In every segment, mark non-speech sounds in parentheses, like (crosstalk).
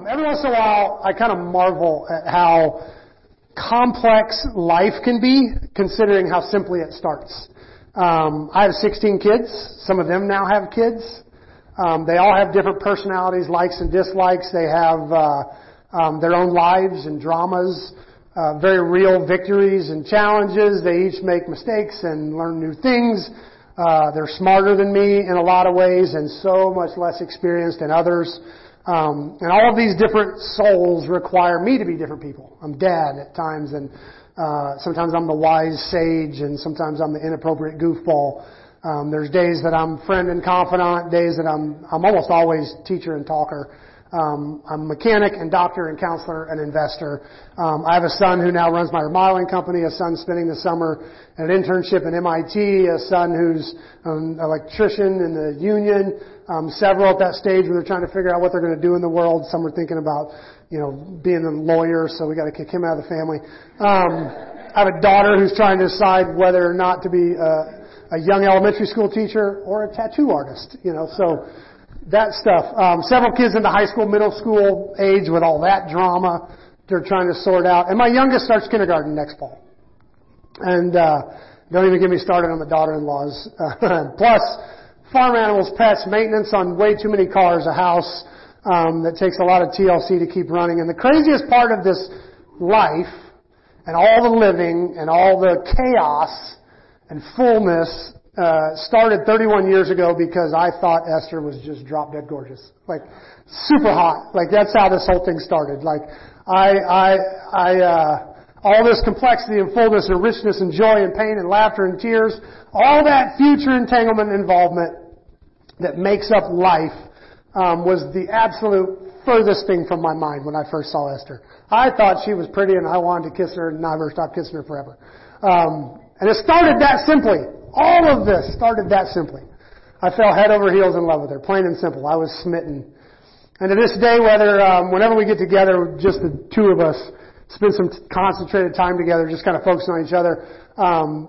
Um, every once in a while, I kind of marvel at how complex life can be, considering how simply it starts. Um, I have 16 kids. Some of them now have kids. Um, they all have different personalities, likes and dislikes. They have uh, um, their own lives and dramas, uh, very real victories and challenges. They each make mistakes and learn new things. Uh, they're smarter than me in a lot of ways and so much less experienced than others. Um, and all of these different souls require me to be different people. I'm dad at times, and uh, sometimes I'm the wise sage, and sometimes I'm the inappropriate goofball. Um, there's days that I'm friend and confidant, days that I'm I'm almost always teacher and talker. Um, I'm a mechanic and doctor and counselor and investor. Um, I have a son who now runs my remodeling company, a son spending the summer at an internship at MIT, a son who's an electrician in the union, um, several at that stage where they're trying to figure out what they're going to do in the world. Some are thinking about, you know, being a lawyer, so we got to kick him out of the family. Um, I have a daughter who's trying to decide whether or not to be a, a young elementary school teacher or a tattoo artist, you know, so that stuff. Um, several kids in the high school, middle school age with all that drama they're trying to sort out. And my youngest starts kindergarten next fall. And uh, don't even get me started on the daughter-in-laws. (laughs) plus, farm animals, pets, maintenance on way too many cars, a house um, that takes a lot of TLC to keep running. And the craziest part of this life and all the living and all the chaos and fullness uh, started 31 years ago because I thought Esther was just drop dead gorgeous, like super hot. Like that's how this whole thing started. Like I, I, I, uh, all this complexity and fullness and richness and joy and pain and laughter and tears, all that future entanglement and involvement that makes up life um, was the absolute furthest thing from my mind when I first saw Esther. I thought she was pretty and I wanted to kiss her and never stop kissing her forever. Um, and it started that simply. All of this started that simply. I fell head over heels in love with her, plain and simple. I was smitten. And to this day, whether um, whenever we get together, just the two of us, spend some concentrated time together, just kind of focusing on each other. Um,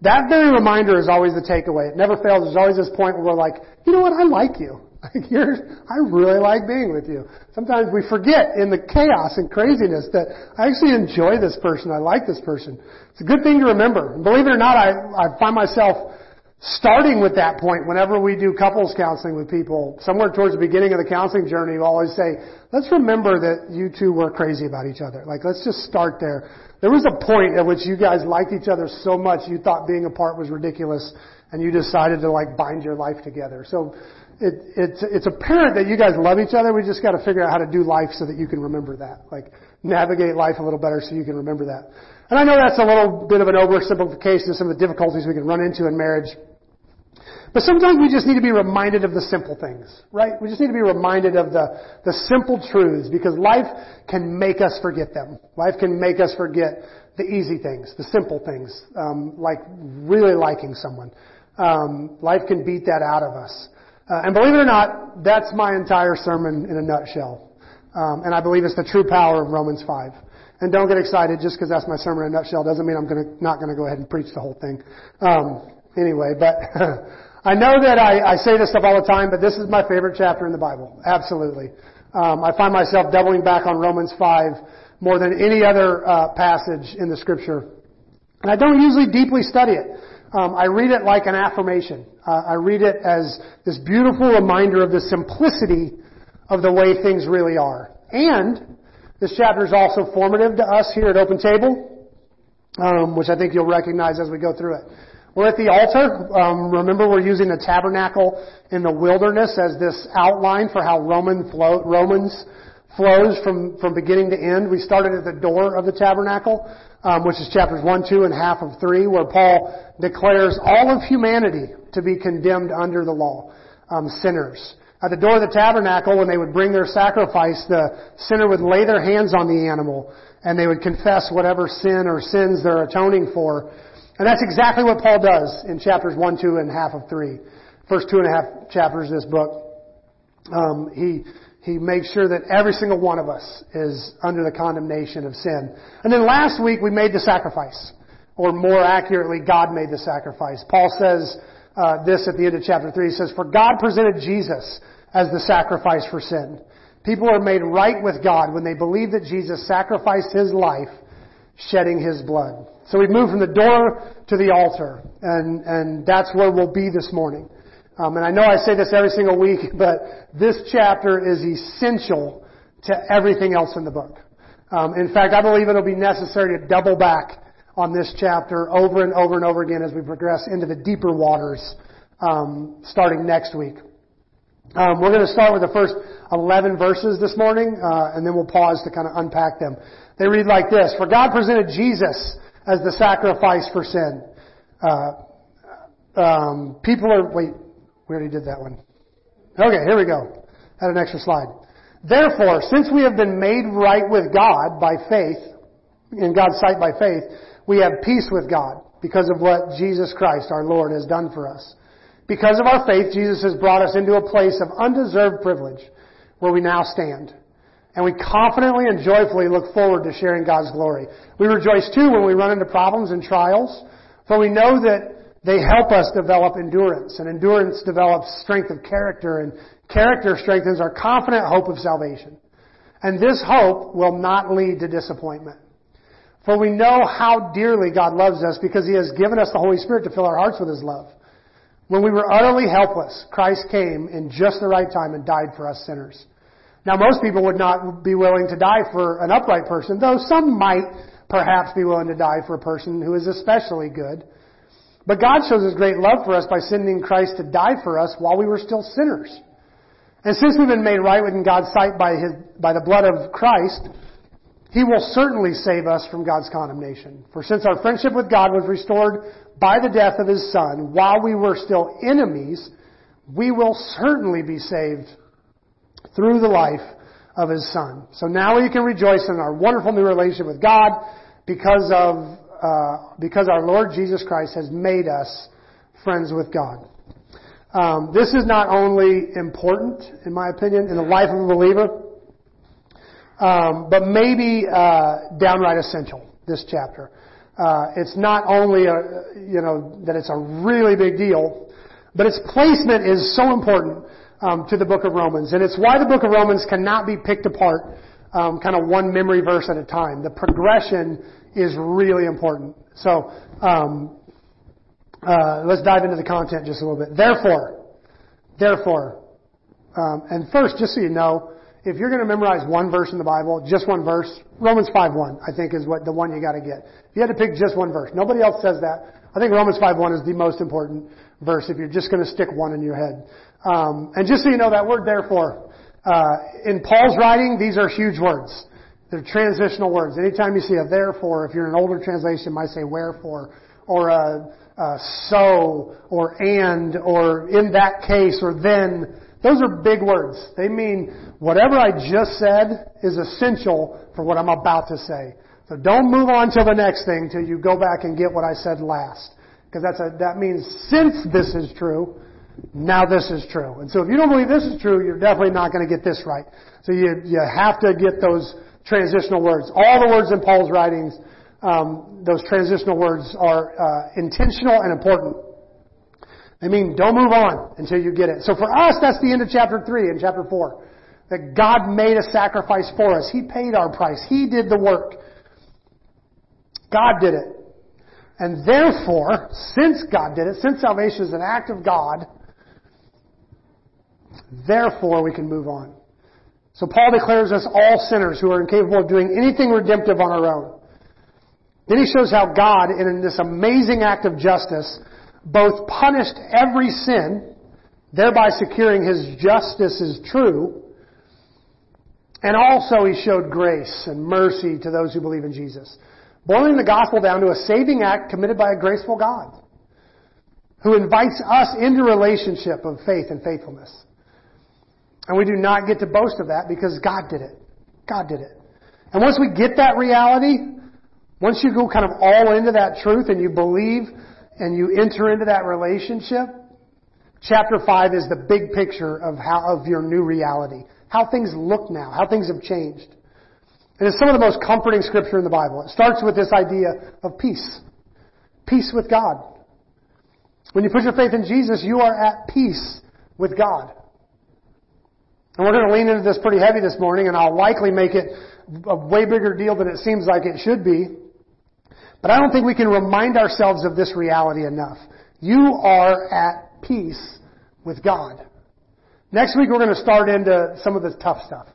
that very reminder is always the takeaway. It never fails. There's always this point where we're like, you know what? I like you. (laughs) Like you're, I really like being with you. Sometimes we forget in the chaos and craziness that I actually enjoy this person. I like this person. It's a good thing to remember. And believe it or not, I, I find myself starting with that point whenever we do couples counseling with people. Somewhere towards the beginning of the counseling journey, we always say, let's remember that you two were crazy about each other. Like, let's just start there. There was a point at which you guys liked each other so much you thought being apart was ridiculous and you decided to like bind your life together. So it, it's, it's apparent that you guys love each other. We just got to figure out how to do life so that you can remember that. Like navigate life a little better so you can remember that. And I know that's a little bit of an oversimplification of some of the difficulties we can run into in marriage. But sometimes we just need to be reminded of the simple things, right? We just need to be reminded of the, the simple truths because life can make us forget them. Life can make us forget the easy things, the simple things, um, like really liking someone. Um, life can beat that out of us. Uh, and believe it or not, that's my entire sermon in a nutshell. Um, and I believe it's the true power of Romans 5. And don't get excited just because that's my sermon in a nutshell doesn't mean I'm gonna, not going to go ahead and preach the whole thing. Um, anyway, but (laughs) I know that I, I say this stuff all the time, but this is my favorite chapter in the Bible. Absolutely. Um, I find myself doubling back on Romans 5 more than any other uh, passage in the Scripture. And I don't usually deeply study it. Um, I read it like an affirmation. Uh, I read it as this beautiful reminder of the simplicity of the way things really are. And this chapter is also formative to us here at Open Table, um, which I think you'll recognize as we go through it. We're at the altar. Um, remember, we're using the tabernacle in the wilderness as this outline for how Roman flow, Romans flows from, from beginning to end. We started at the door of the tabernacle um, which is chapters 1, 2, and half of 3, where Paul declares all of humanity to be condemned under the law, um, sinners. At the door of the tabernacle, when they would bring their sacrifice, the sinner would lay their hands on the animal, and they would confess whatever sin or sins they're atoning for. And that's exactly what Paul does in chapters 1, 2, and half of 3. First two and a half chapters of this book. Um, he he makes sure that every single one of us is under the condemnation of sin. And then last week we made the sacrifice. Or more accurately, God made the sacrifice. Paul says uh, this at the end of chapter 3. He says, For God presented Jesus as the sacrifice for sin. People are made right with God when they believe that Jesus sacrificed his life, shedding his blood. So we've moved from the door to the altar, and, and that's where we'll be this morning. Um, and I know I say this every single week, (laughs) but this chapter is essential to everything else in the book. Um, in fact, I believe it'll be necessary to double back on this chapter over and over and over again as we progress into the deeper waters um, starting next week. Um, we're going to start with the first 11 verses this morning, uh, and then we'll pause to kind of unpack them. They read like this: For God presented Jesus as the sacrifice for sin. Uh, um, people are wait, we already did that one. Okay, here we go. Had an extra slide. Therefore, since we have been made right with God by faith, in God's sight by faith, we have peace with God because of what Jesus Christ, our Lord, has done for us. Because of our faith, Jesus has brought us into a place of undeserved privilege where we now stand. And we confidently and joyfully look forward to sharing God's glory. We rejoice too when we run into problems and trials, for we know that they help us develop endurance, and endurance develops strength of character, and character strengthens our confident hope of salvation. And this hope will not lead to disappointment. For we know how dearly God loves us because He has given us the Holy Spirit to fill our hearts with His love. When we were utterly helpless, Christ came in just the right time and died for us sinners. Now most people would not be willing to die for an upright person, though some might perhaps be willing to die for a person who is especially good. But God shows His great love for us by sending Christ to die for us while we were still sinners. And since we've been made right within God's sight by, his, by the blood of Christ, He will certainly save us from God's condemnation. For since our friendship with God was restored by the death of His Son while we were still enemies, we will certainly be saved through the life of His Son. So now we can rejoice in our wonderful new relationship with God because of uh, because our Lord Jesus Christ has made us friends with God. Um, this is not only important, in my opinion, in the life of a believer, um, but maybe uh, downright essential. This chapter. Uh, it's not only a, you know that it's a really big deal, but its placement is so important um, to the book of Romans, and it's why the book of Romans cannot be picked apart, um, kind of one memory verse at a time. The progression is really important. So um, uh, let's dive into the content just a little bit. Therefore, therefore, um, and first, just so you know, if you're going to memorize one verse in the Bible, just one verse, Romans 5:1, I think is what the one you got to get. If you had to pick just one verse, nobody else says that. I think Romans 5:1 is the most important verse if you're just going to stick one in your head. Um, and just so you know, that word therefore, uh, in Paul's writing, these are huge words. They're transitional words. Anytime you see a therefore, if you're in an older translation, might say wherefore, or a, a so, or and, or in that case, or then. Those are big words. They mean whatever I just said is essential for what I'm about to say. So don't move on to the next thing till you go back and get what I said last. Because that's a, that means since this is true, now this is true. And so if you don't believe this is true, you're definitely not going to get this right. So you, you have to get those transitional words. All the words in Paul's writings, um, those transitional words are uh, intentional and important. They mean don't move on until you get it. So for us, that's the end of chapter 3 and chapter 4. That God made a sacrifice for us. He paid our price. He did the work. God did it. And therefore, since God did it, since salvation is an act of God, therefore we can move on. So Paul declares us all sinners who are incapable of doing anything redemptive on our own. Then he shows how God, in this amazing act of justice, both punished every sin, thereby securing his justice is true, and also he showed grace and mercy to those who believe in Jesus. Boiling the gospel down to a saving act committed by a graceful God, who invites us into relationship of faith and faithfulness. And we do not get to boast of that because God did it. God did it. And once we get that reality, once you go kind of all into that truth and you believe and you enter into that relationship, chapter 5 is the big picture of how, of your new reality. How things look now, how things have changed. And it's some of the most comforting scripture in the Bible. It starts with this idea of peace. Peace with God. When you put your faith in Jesus, you are at peace with God. And we're going to lean into this pretty heavy this morning, and I'll likely make it a way bigger deal than it seems like it should be. But I don't think we can remind ourselves of this reality enough. You are at peace with God. Next week we're going to start into some of the tough stuff.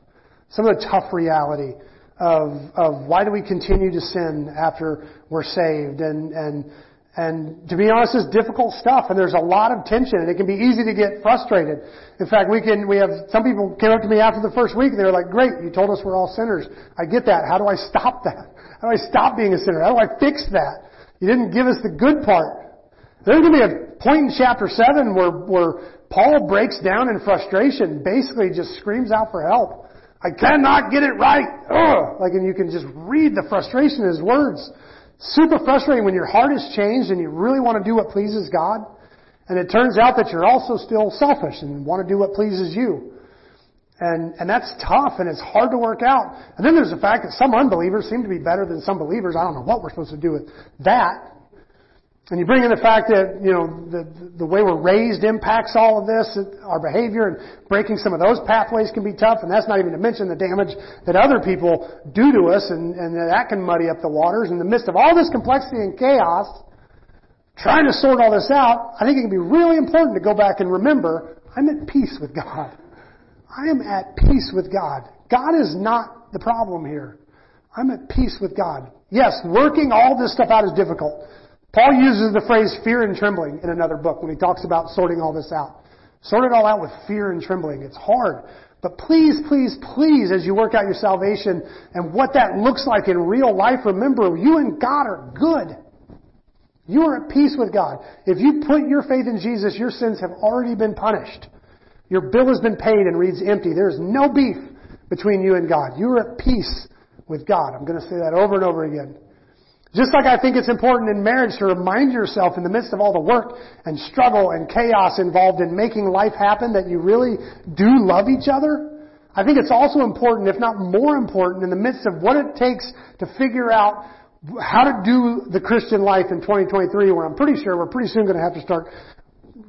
Some of the tough reality of, of why do we continue to sin after we're saved and, and and to be honest, it's difficult stuff, and there's a lot of tension, and it can be easy to get frustrated. In fact, we can, we have, some people came up to me after the first week, and they were like, great, you told us we're all sinners. I get that. How do I stop that? How do I stop being a sinner? How do I fix that? You didn't give us the good part. There's going to be a point in chapter 7 where, where Paul breaks down in frustration, basically just screams out for help. I cannot get it right. Ugh! Like, and you can just read the frustration in his words. Super frustrating when your heart has changed and you really want to do what pleases God. And it turns out that you're also still selfish and want to do what pleases you. And, and that's tough and it's hard to work out. And then there's the fact that some unbelievers seem to be better than some believers. I don't know what we're supposed to do with that. And you bring in the fact that, you know, the, the way we're raised impacts all of this, our behavior, and breaking some of those pathways can be tough, and that's not even to mention the damage that other people do to us, and, and that can muddy up the waters. In the midst of all this complexity and chaos, trying to sort all this out, I think it can be really important to go back and remember, I'm at peace with God. I am at peace with God. God is not the problem here. I'm at peace with God. Yes, working all this stuff out is difficult. Paul uses the phrase fear and trembling in another book when he talks about sorting all this out. Sort it all out with fear and trembling. It's hard. But please, please, please, as you work out your salvation and what that looks like in real life, remember you and God are good. You are at peace with God. If you put your faith in Jesus, your sins have already been punished. Your bill has been paid and reads empty. There is no beef between you and God. You are at peace with God. I'm going to say that over and over again. Just like I think it's important in marriage to remind yourself in the midst of all the work and struggle and chaos involved in making life happen that you really do love each other. I think it's also important, if not more important, in the midst of what it takes to figure out how to do the Christian life in 2023, where I'm pretty sure we're pretty soon going to have to start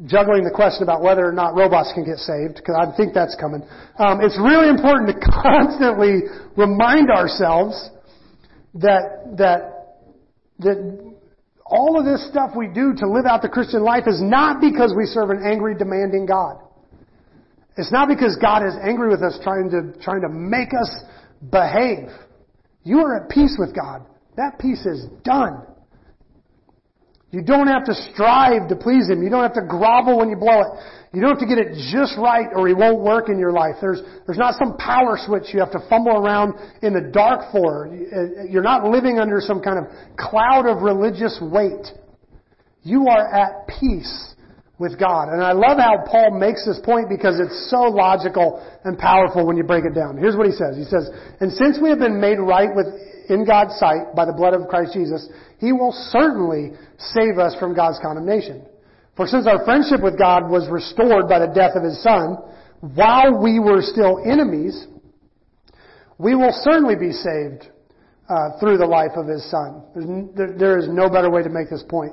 juggling the question about whether or not robots can get saved, because I think that's coming. Um, it's really important to (laughs) constantly remind ourselves that that that all of this stuff we do to live out the Christian life is not because we serve an angry, demanding God. It's not because God is angry with us trying to, trying to make us behave. You are at peace with God. That peace is done. You don't have to strive to please Him. You don't have to grovel when you blow it. You don't have to get it just right or He won't work in your life. There's, there's not some power switch you have to fumble around in the dark for. You're not living under some kind of cloud of religious weight. You are at peace with God. And I love how Paul makes this point because it's so logical and powerful when you break it down. Here's what he says. He says, And since we have been made right with in God's sight by the blood of Christ Jesus, He will certainly save us from God's condemnation. For since our friendship with God was restored by the death of His Son, while we were still enemies, we will certainly be saved uh, through the life of His Son. There, there is no better way to make this point,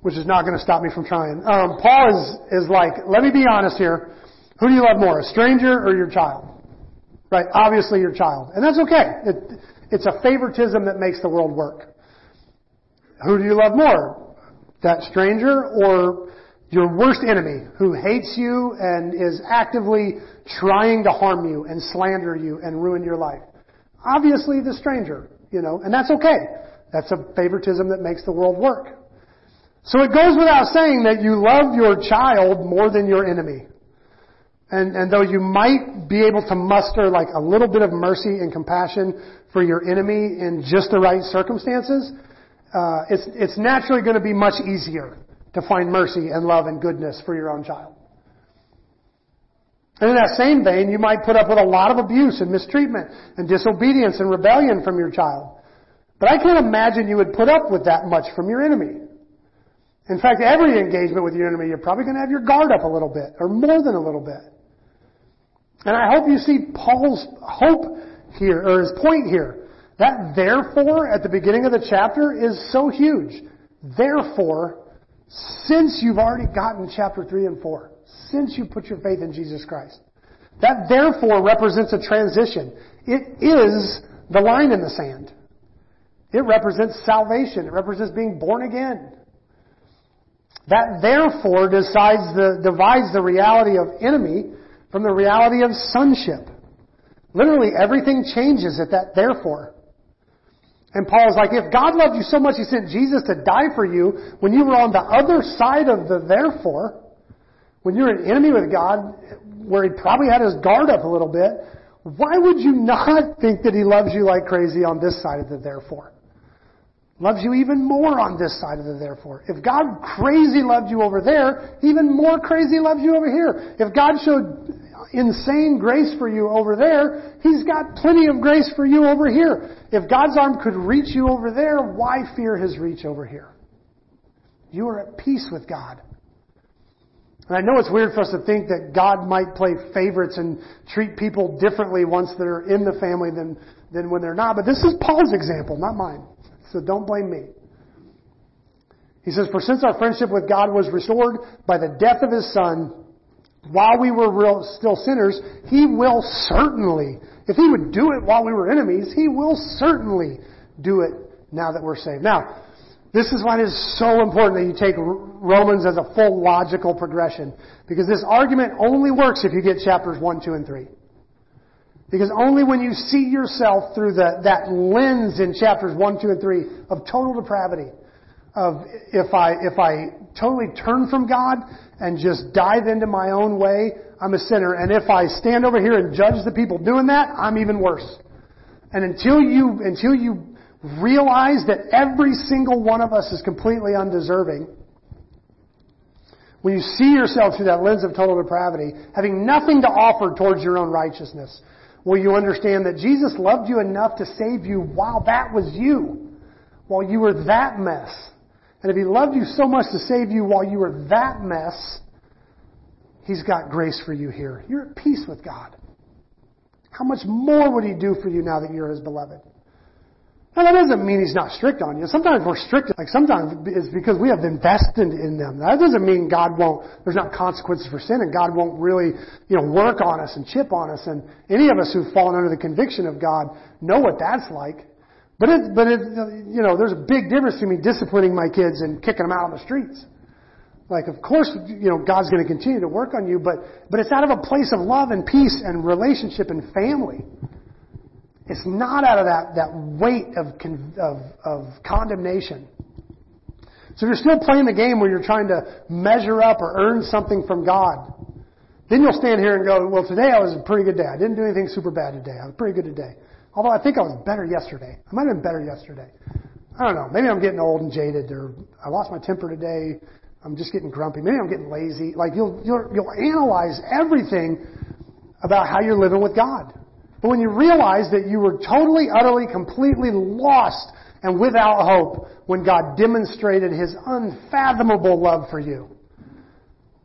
which is not going to stop me from trying. Um, Paul is, is like, let me be honest here. Who do you love more, a stranger or your child? Right? Obviously your child. And that's okay. It, it's a favoritism that makes the world work. Who do you love more? That stranger or your worst enemy who hates you and is actively trying to harm you and slander you and ruin your life? Obviously the stranger, you know, and that's okay. That's a favoritism that makes the world work. So it goes without saying that you love your child more than your enemy. And, and though you might be able to muster like a little bit of mercy and compassion for your enemy in just the right circumstances, uh, it's, it's naturally going to be much easier to find mercy and love and goodness for your own child. And in that same vein, you might put up with a lot of abuse and mistreatment and disobedience and rebellion from your child. But I can't imagine you would put up with that much from your enemy. In fact, every engagement with your enemy, you're probably going to have your guard up a little bit, or more than a little bit. And I hope you see Paul's hope here, or his point here. That therefore at the beginning of the chapter is so huge. Therefore, since you've already gotten chapter 3 and 4, since you put your faith in Jesus Christ, That therefore represents a transition. It is the line in the sand. It represents salvation. It represents being born again. That therefore decides the, divides the reality of enemy from the reality of sonship. Literally everything changes at that therefore. And Paul's like, if God loved you so much, He sent Jesus to die for you when you were on the other side of the therefore, when you're an enemy with God, where He probably had His guard up a little bit, why would you not think that He loves you like crazy on this side of the therefore? Loves you even more on this side of the therefore. If God crazy loved you over there, even more crazy loves you over here. If God showed insane grace for you over there, He's got plenty of grace for you over here. If God's arm could reach you over there, why fear His reach over here? You are at peace with God. And I know it's weird for us to think that God might play favorites and treat people differently once they're in the family than, than when they're not, but this is Paul's example, not mine. So don't blame me. He says, For since our friendship with God was restored by the death of His Son, while we were real, still sinners, He will certainly, if He would do it while we were enemies, He will certainly do it now that we're saved. Now, this is why it is so important that you take Romans as a full logical progression. Because this argument only works if you get chapters 1, 2, and 3. Because only when you see yourself through the, that lens in chapters 1, 2, and 3 of total depravity, of if I, if I totally turn from God and just dive into my own way, I'm a sinner. And if I stand over here and judge the people doing that, I'm even worse. And until you, until you realize that every single one of us is completely undeserving, when you see yourself through that lens of total depravity, having nothing to offer towards your own righteousness, will you understand that Jesus loved you enough to save you while that was you, while you were that mess. And if He loved you so much to save you while you were that mess, He's got grace for you here. You're at peace with God. How much more would He do for you now that you're His beloved? Now that doesn't mean He's not strict on you. Sometimes we're strict, like sometimes it's because we have invested in them. That doesn't mean God won't, there's not consequences for sin and God won't really, you know, work on us and chip on us. And any of us who've fallen under the conviction of God know what that's like. But it, but it, you know, there's a big difference between me disciplining my kids and kicking them out on the streets. Like, of course, you know, God's going to continue to work on you, but, but it's out of a place of love and peace and relationship and family. It's not out of that, that weight of, of, of condemnation. So if you're still playing the game where you're trying to measure up or earn something from God, then you'll stand here and go, well, today I was a pretty good day. I didn't do anything super bad today. I was pretty good today. Although I think I was better yesterday. I might have been better yesterday. I don't know. Maybe I'm getting old and jaded, or I lost my temper today. I'm just getting grumpy. Maybe I'm getting lazy. Like you'll you'll, you'll analyze everything about how you're living with God. But when you realize that you were totally, utterly, completely lost and without hope when God demonstrated His unfathomable love for you,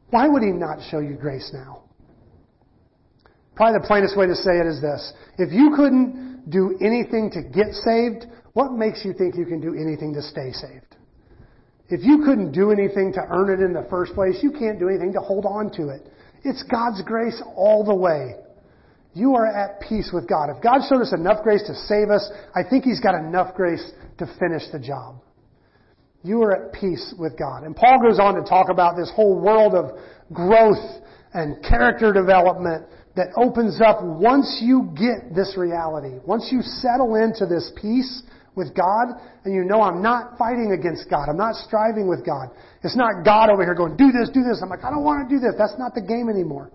why would He not show you grace now? Probably the plainest way to say it is this. If you couldn't do anything to get saved, what makes you think you can do anything to stay saved? If you couldn't do anything to earn it in the first place, you can't do anything to hold on to it. It's God's grace all the way. You are at peace with God. If God showed us enough grace to save us, I think He's got enough grace to finish the job. You are at peace with God. And Paul goes on to talk about this whole world of growth and character development that opens up once you get this reality. Once you settle into this peace with God and you know I'm not fighting against God. I'm not striving with God. It's not God over here going, do this, do this. I'm like, I don't want to do this. That's not the game anymore.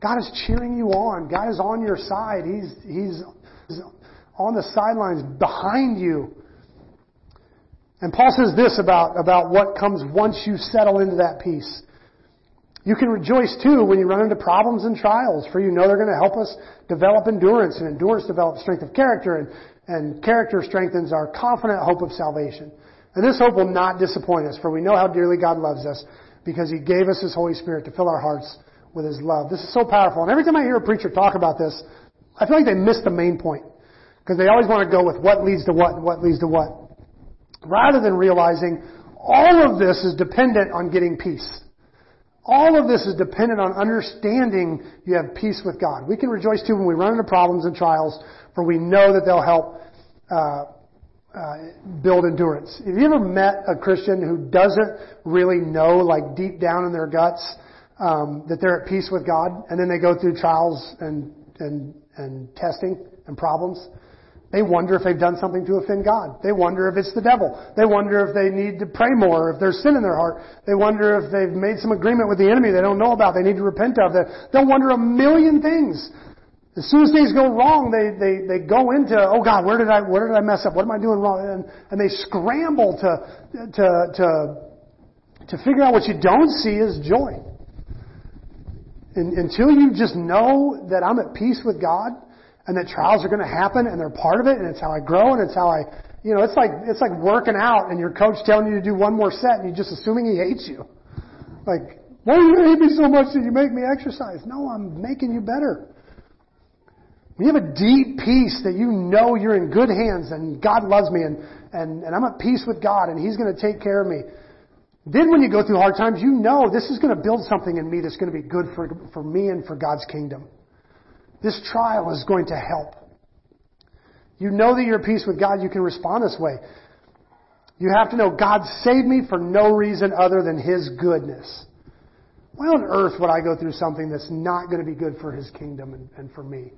God is cheering you on. God is on your side. He's, he's, he's on the sidelines behind you. And Paul says this about, about what comes once you settle into that peace. You can rejoice too when you run into problems and trials, for you know they're going to help us develop endurance, and endurance develops strength of character, and, and character strengthens our confident hope of salvation. And this hope will not disappoint us, for we know how dearly God loves us, because He gave us His Holy Spirit to fill our hearts with His love. This is so powerful. And every time I hear a preacher talk about this, I feel like they miss the main point. Because they always want to go with what leads to what and what leads to what. Rather than realizing all of this is dependent on getting peace. All of this is dependent on understanding you have peace with God. We can rejoice too when we run into problems and trials, for we know that they'll help uh, uh, build endurance. Have you ever met a Christian who doesn't really know, like deep down in their guts, um, that they're at peace with God, and then they go through trials and and and testing and problems? They wonder if they've done something to offend God. They wonder if it's the devil. They wonder if they need to pray more, if there's sin in their heart. They wonder if they've made some agreement with the enemy they don't know about, they need to repent of. They'll wonder a million things. As soon as things go wrong, they, they, they go into, oh God, where did I, where did I mess up? What am I doing wrong? And, and they scramble to, to, to, to figure out what you don't see is joy. And, until you just know that I'm at peace with God, and that trials are going to happen and they're part of it and it's how I grow and it's how I, you know, it's like, it's like working out and your coach telling you to do one more set and you're just assuming he hates you. Like, why do you hate me so much that you make me exercise? No, I'm making you better. When you have a deep peace that you know you're in good hands and God loves me and, and, and I'm at peace with God and He's going to take care of me. Then when you go through hard times, you know this is going to build something in me that's going to be good for, for me and for God's kingdom. This trial is going to help. You know that you're at peace with God, you can respond this way. You have to know God saved me for no reason other than His goodness. Why on earth would I go through something that's not going to be good for His kingdom and, and for me?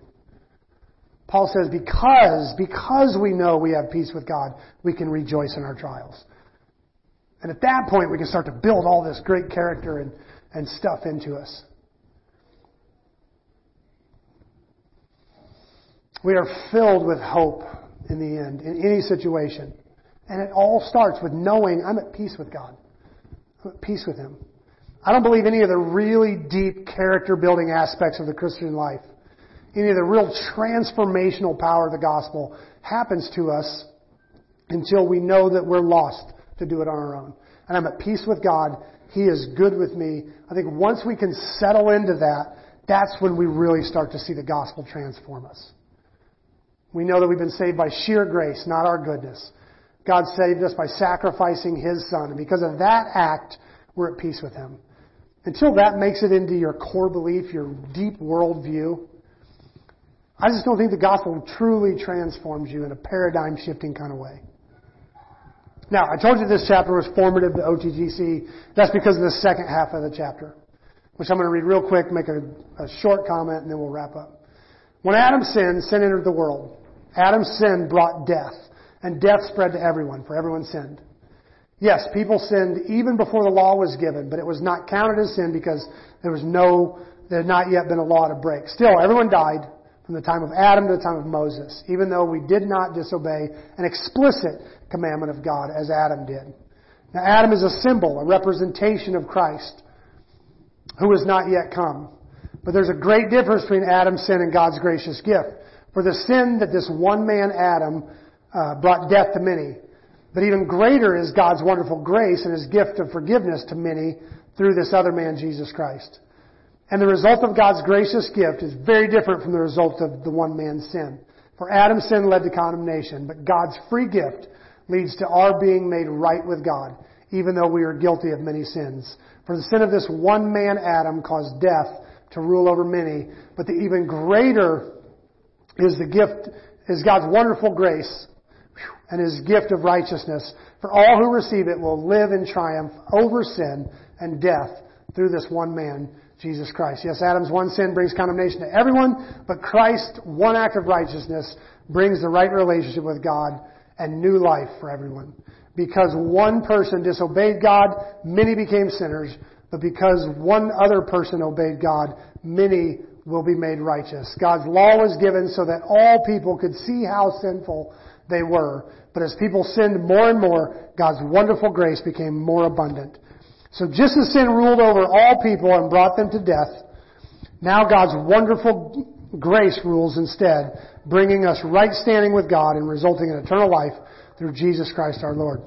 Paul says, because, because we know we have peace with God, we can rejoice in our trials. And at that point, we can start to build all this great character and, and stuff into us. We are filled with hope in the end, in any situation. And it all starts with knowing I'm at peace with God. I'm at peace with Him. I don't believe any of the really deep character building aspects of the Christian life, any of the real transformational power of the gospel happens to us until we know that we're lost to do it on our own. And I'm at peace with God. He is good with me. I think once we can settle into that, that's when we really start to see the gospel transform us. We know that we've been saved by sheer grace, not our goodness. God saved us by sacrificing His Son. And because of that act, we're at peace with Him. Until that makes it into your core belief, your deep worldview, I just don't think the gospel truly transforms you in a paradigm shifting kind of way. Now, I told you this chapter was formative to OTGC. That's because of the second half of the chapter, which I'm going to read real quick, make a, a short comment, and then we'll wrap up. When Adam sinned, sin entered the world. Adam's sin brought death, and death spread to everyone, for everyone sinned. Yes, people sinned even before the law was given, but it was not counted as sin because there was no, there had not yet been a law to break. Still, everyone died from the time of Adam to the time of Moses, even though we did not disobey an explicit commandment of God as Adam did. Now, Adam is a symbol, a representation of Christ, who has not yet come. But there's a great difference between Adam's sin and God's gracious gift. For the sin that this one man, Adam, uh, brought death to many. But even greater is God's wonderful grace and his gift of forgiveness to many through this other man, Jesus Christ. And the result of God's gracious gift is very different from the result of the one man's sin. For Adam's sin led to condemnation, but God's free gift leads to our being made right with God, even though we are guilty of many sins. For the sin of this one man, Adam, caused death to rule over many, but the even greater is the gift, is God's wonderful grace and His gift of righteousness. For all who receive it will live in triumph over sin and death through this one man, Jesus Christ. Yes, Adam's one sin brings condemnation to everyone, but Christ's one act of righteousness brings the right relationship with God and new life for everyone. Because one person disobeyed God, many became sinners, but because one other person obeyed God, many will be made righteous. God's law was given so that all people could see how sinful they were. But as people sinned more and more, God's wonderful grace became more abundant. So just as sin ruled over all people and brought them to death, now God's wonderful grace rules instead, bringing us right standing with God and resulting in eternal life through Jesus Christ our Lord.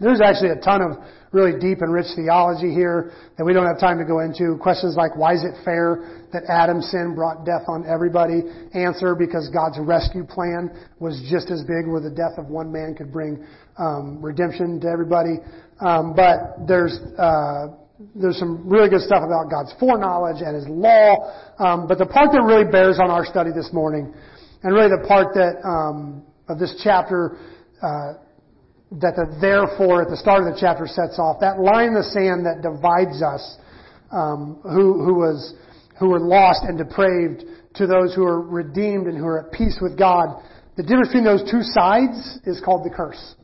There's actually a ton of really deep and rich theology here that we don't have time to go into. Questions like, why is it fair that Adam's sin brought death on everybody? Answer, because God's rescue plan was just as big where the death of one man could bring um, redemption to everybody. Um, but there's uh, there's some really good stuff about God's foreknowledge and His law. Um, but the part that really bears on our study this morning, and really the part that um, of this chapter uh, that the therefore at the start of the chapter sets off, that line in the sand that divides us, um, who who was who were lost and depraved, to those who are redeemed and who are at peace with God. The difference between those two sides is called the curse.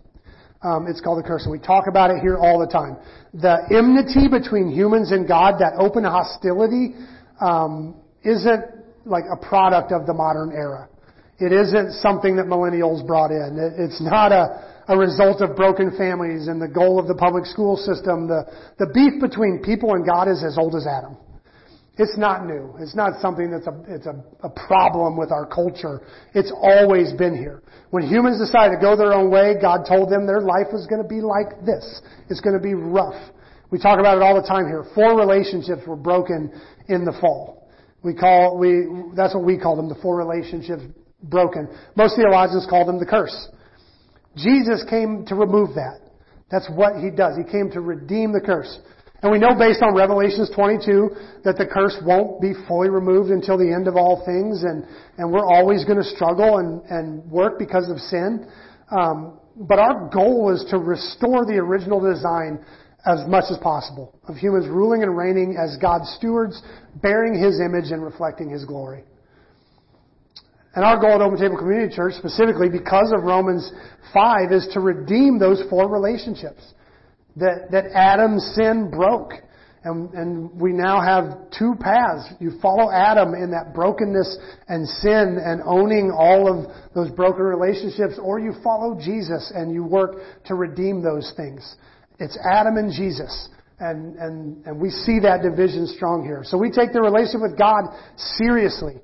Um, it's called the curse, and we talk about it here all the time. The enmity between humans and God, that open hostility, um, isn't like a product of the modern era. It isn't something that millennials brought in. It's not a, a result of broken families and the goal of the public school system. The, the beef between people and God is as old as Adam. It's not new. It's not something that's a, it's a, a problem with our culture. It's always been here. When humans decided to go their own way, God told them their life was going to be like this. It's going to be rough. We talk about it all the time here. Four relationships were broken in the fall. We call, we, that's what we call them, the four relationships broken. Most theologians call them the curse. Jesus came to remove that. That's what He does. He came to redeem the curse. And we know based on Revelations 22 that the curse won't be fully removed until the end of all things, and, and we're always going to struggle and, and work because of sin. Um, but our goal is to restore the original design as much as possible of humans ruling and reigning as God's stewards, bearing His image and reflecting His glory. And our goal at Open Table Community Church, specifically because of Romans 5, is to redeem those four relationships that, that Adam's sin broke. And, and we now have two paths. You follow Adam in that brokenness and sin and owning all of those broken relationships, or you follow Jesus and you work to redeem those things. It's Adam and Jesus. And, and, and we see that division strong here. So we take the relationship with God seriously.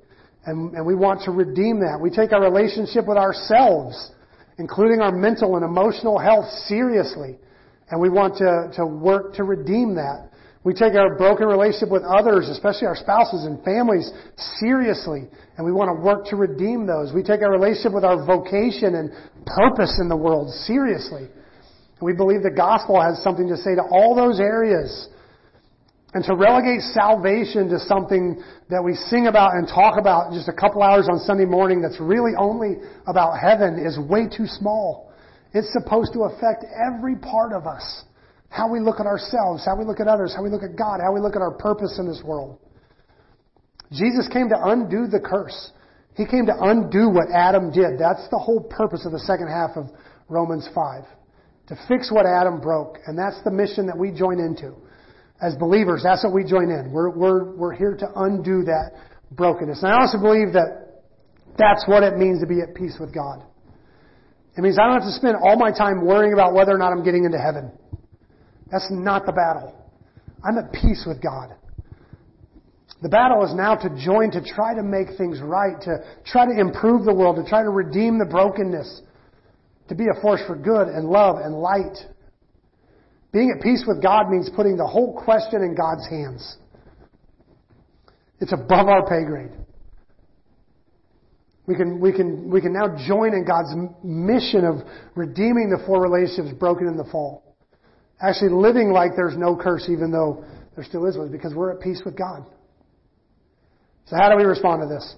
And, and we want to redeem that. We take our relationship with ourselves, including our mental and emotional health, seriously. And we want to, to work to redeem that. We take our broken relationship with others, especially our spouses and families, seriously. And we want to work to redeem those. We take our relationship with our vocation and purpose in the world seriously. And we believe the gospel has something to say to all those areas. And to relegate salvation to something that we sing about and talk about just a couple hours on Sunday morning that's really only about heaven is way too small. It's supposed to affect every part of us. How we look at ourselves, how we look at others, how we look at God, how we look at our purpose in this world. Jesus came to undo the curse. He came to undo what Adam did. That's the whole purpose of the second half of Romans 5. To fix what Adam broke. And that's the mission that we join into. As believers, that's what we join in. We're, we're, we're here to undo that brokenness. And I also believe that that's what it means to be at peace with God. It means I don't have to spend all my time worrying about whether or not I'm getting into heaven. That's not the battle. I'm at peace with God. The battle is now to join to try to make things right, to try to improve the world, to try to redeem the brokenness, to be a force for good and love and light. Being at peace with God means putting the whole question in God's hands. It's above our pay grade. We can, we can, we can now join in God's mission of redeeming the four relationships broken in the fall. Actually living like there's no curse even though there still is one because we're at peace with God. So how do we respond to this?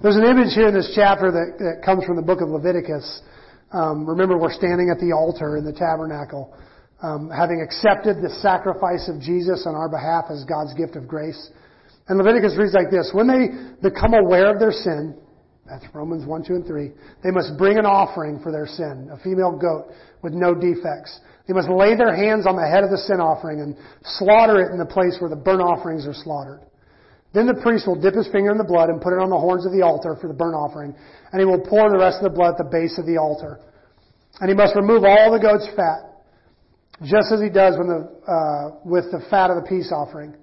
There's an image here in this chapter that, that comes from the book of Leviticus. Um, remember, we're standing at the altar in the tabernacle, um, having accepted the sacrifice of Jesus on our behalf as God's gift of grace. And Leviticus reads like this: When they become aware of their sin, that's Romans 1, 2, and 3. They must bring an offering for their sin, a female goat with no defects. They must lay their hands on the head of the sin offering and slaughter it in the place where the burnt offerings are slaughtered. Then the priest will dip his finger in the blood and put it on the horns of the altar for the burnt offering, and he will pour the rest of the blood at the base of the altar. And he must remove all the goat's fat, just as he does the, uh, with the fat of the peace offering.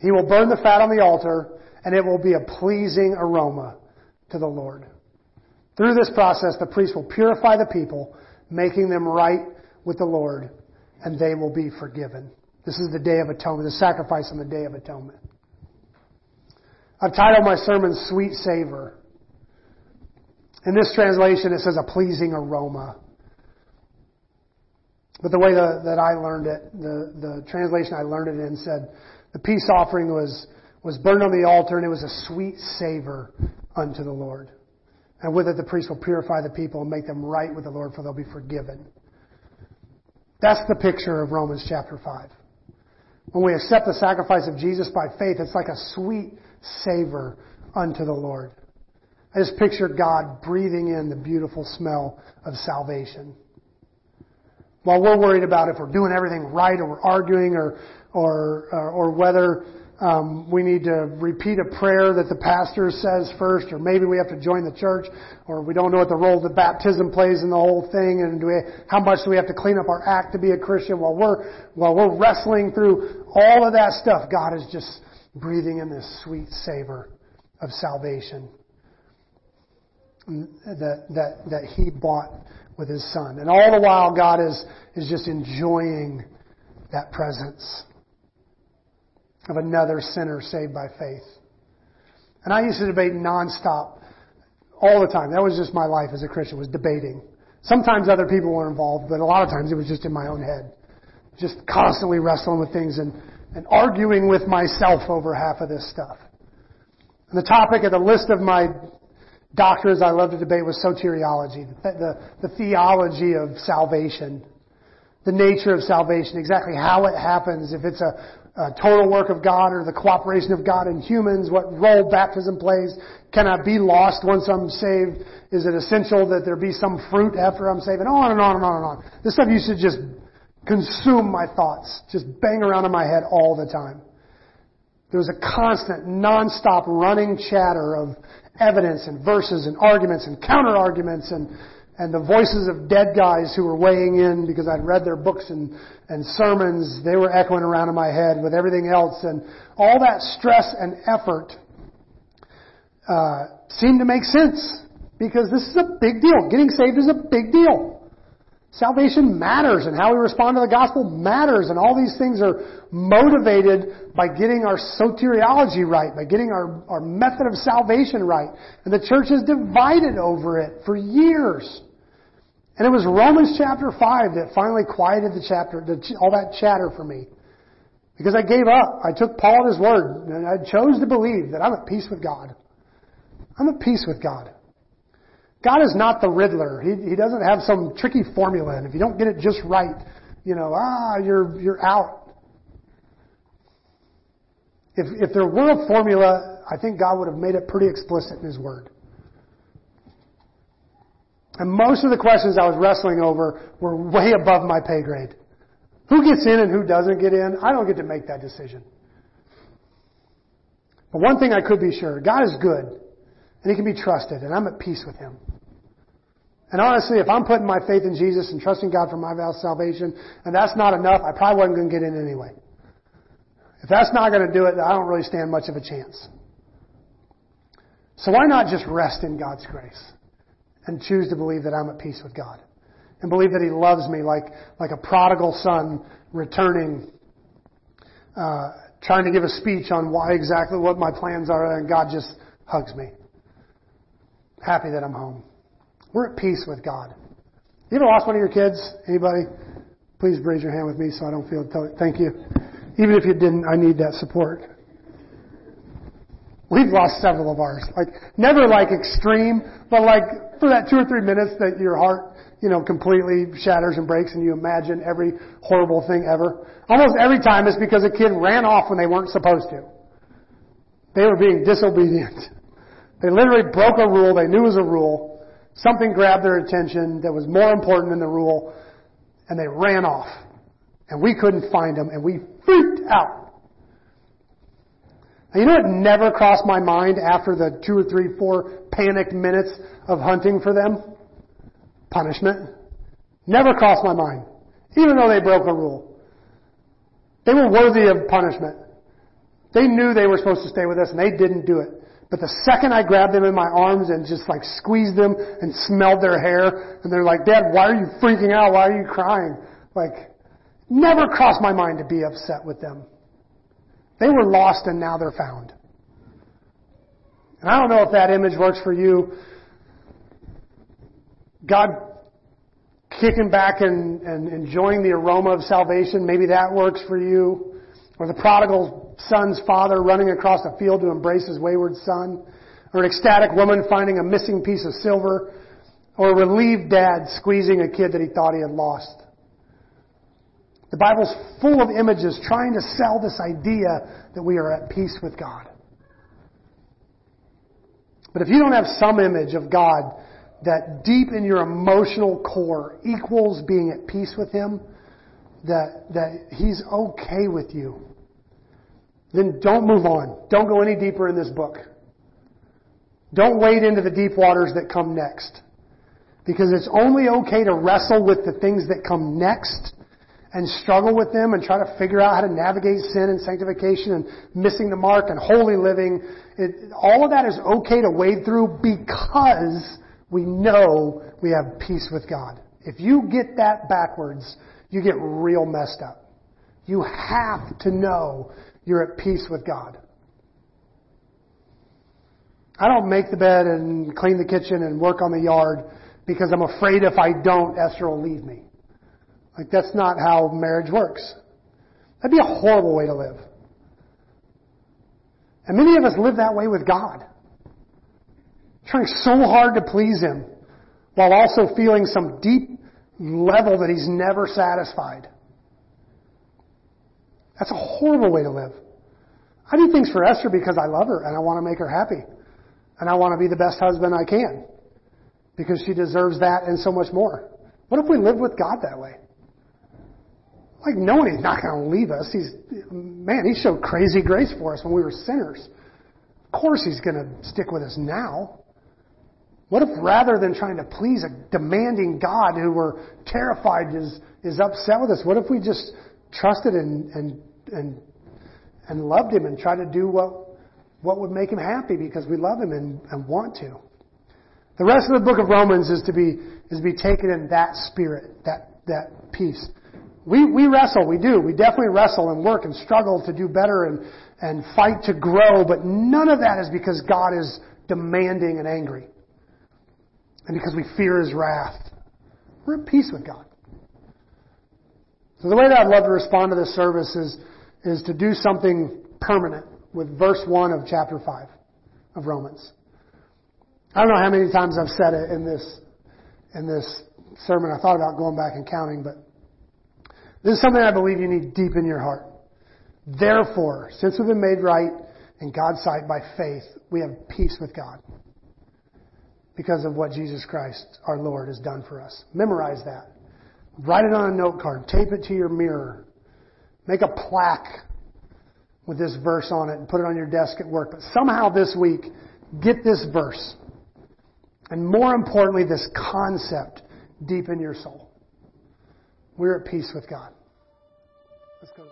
He will burn the fat on the altar, and it will be a pleasing aroma to the Lord. Through this process, the priest will purify the people, making them right with the Lord, and they will be forgiven. This is the Day of Atonement, the sacrifice on the Day of Atonement. I've titled my sermon Sweet Savor. In this translation, it says a pleasing aroma. But the way the, that I learned it, the, the translation I learned it in said, the peace offering was, was burned on the altar and it was a sweet savor unto the Lord. And with it the priest will purify the people and make them right with the Lord for they'll be forgiven. That's the picture of Romans chapter 5. When we accept the sacrifice of Jesus by faith, it's like a sweet savor unto the Lord. I just picture God breathing in the beautiful smell of salvation. While we're worried about if we're doing everything right or we're arguing or, or, or, or whether um, we need to repeat a prayer that the pastor says first, or maybe we have to join the church, or we don't know what the role the baptism plays in the whole thing, and do we, how much do we have to clean up our act to be a Christian? While we're while we're wrestling through all of that stuff, God is just breathing in this sweet savor of salvation that that that He bought with His Son, and all the while God is is just enjoying that presence of another sinner saved by faith. And I used to debate nonstop all the time. That was just my life as a Christian, was debating. Sometimes other people were involved, but a lot of times it was just in my own head. Just constantly wrestling with things and, and arguing with myself over half of this stuff. And the topic of the list of my doctors I love to debate with soteriology, the, the, the theology of salvation, the nature of salvation, exactly how it happens, if it's a, total work of God or the cooperation of God in humans, what role baptism plays. Can I be lost once I'm saved? Is it essential that there be some fruit after I'm saved? And on and on and on and on. This stuff used to just consume my thoughts, just bang around in my head all the time. There was a constant, non-stop running chatter of evidence and verses and arguments and counter arguments and and the voices of dead guys who were weighing in because I'd read their books and, and sermons, they were echoing around in my head with everything else. And all that stress and effort uh, seemed to make sense because this is a big deal. Getting saved is a big deal. Salvation matters and how we respond to the gospel matters and all these things are motivated by getting our soteriology right, by getting our, our method of salvation right. And the church is divided over it for years. And it was Romans chapter 5 that finally quieted the chapter, the, all that chatter for me. Because I gave up. I took Paul at his word, and I chose to believe that I'm at peace with God. I'm at peace with God. God is not the Riddler. He, he doesn't have some tricky formula, and if you don't get it just right, you know, ah, you're, you're out. If, if there were a formula, I think God would have made it pretty explicit in His Word. And most of the questions I was wrestling over were way above my pay grade. Who gets in and who doesn't get in? I don't get to make that decision. But one thing I could be sure, God is good, and He can be trusted, and I'm at peace with Him. And honestly, if I'm putting my faith in Jesus and trusting God for my salvation, and that's not enough, I probably wasn't going to get in anyway. If that's not going to do it, I don't really stand much of a chance. So why not just rest in God's grace? and choose to believe that I'm at peace with God. And believe that He loves me like, like a prodigal son returning, uh, trying to give a speech on why exactly what my plans are, and God just hugs me. Happy that I'm home. We're at peace with God. You ever lost one of your kids? Anybody? Please raise your hand with me so I don't feel. Thank you. Even if you didn't, I need that support. We've lost several of ours. Like, never like extreme, but like for that two or three minutes that your heart, you know, completely shatters and breaks and you imagine every horrible thing ever. Almost every time it's because a kid ran off when they weren't supposed to. They were being disobedient. They literally broke a rule they knew was a rule. Something grabbed their attention that was more important than the rule and they ran off. And we couldn't find them and we freaked out. And you know what never crossed my mind after the two or three, four panicked minutes of hunting for them? Punishment. Never crossed my mind. Even though they broke a rule. They were worthy of punishment. They knew they were supposed to stay with us and they didn't do it. But the second I grabbed them in my arms and just like squeezed them and smelled their hair and they're like, Dad, why are you freaking out? Why are you crying? Like, never crossed my mind to be upset with them. They were lost and now they're found. And I don't know if that image works for you. God kicking back and, and enjoying the aroma of salvation. Maybe that works for you. Or the prodigal son's father running across a field to embrace his wayward son. Or an ecstatic woman finding a missing piece of silver. Or a relieved dad squeezing a kid that he thought he had lost. The Bible's full of images trying to sell this idea that we are at peace with God. But if you don't have some image of God that deep in your emotional core equals being at peace with Him, that, that He's okay with you, then don't move on. Don't go any deeper in this book. Don't wade into the deep waters that come next. Because it's only okay to wrestle with the things that come next and struggle with them and try to figure out how to navigate sin and sanctification and missing the mark and holy living. It, all of that is okay to wade through because we know we have peace with God. If you get that backwards, you get real messed up. You have to know you're at peace with God. I don't make the bed and clean the kitchen and work on the yard because I'm afraid if I don't, Esther will leave me. Like that's not how marriage works. That'd be a horrible way to live. And many of us live that way with God. Trying so hard to please Him while also feeling some deep level that He's never satisfied. That's a horrible way to live. I do things for Esther because I love her and I want to make her happy. And I want to be the best husband I can. Because she deserves that and so much more. What if we lived with God that way? Like knowing He's not going to leave us. He's, man, He showed crazy grace for us when we were sinners. Of course He's going to stick with us now. What if rather than trying to please a demanding God who we're terrified is, is upset with us, what if we just trusted and, and, and, and loved Him and tried to do what, what would make Him happy because we love Him and, and want to? The rest of the book of Romans is to be, is to be taken in that spirit, that, that peace. We, we wrestle, we do. We definitely wrestle and work and struggle to do better and, and fight to grow, but none of that is because God is demanding and angry and because we fear his wrath. We're at peace with God. So the way that I'd love to respond to this service is, is to do something permanent with verse 1 of chapter 5 of Romans. I don't know how many times I've said it in this, in this sermon. I thought about going back and counting, but this is something I believe you need deep in your heart. Therefore, since we've been made right in God's sight by faith, we have peace with God because of what Jesus Christ, our Lord, has done for us. Memorize that. Write it on a note card. Tape it to your mirror. Make a plaque with this verse on it and put it on your desk at work. But somehow this week, get this verse. And more importantly, this concept deep in your soul. We're at peace with God. Let's go.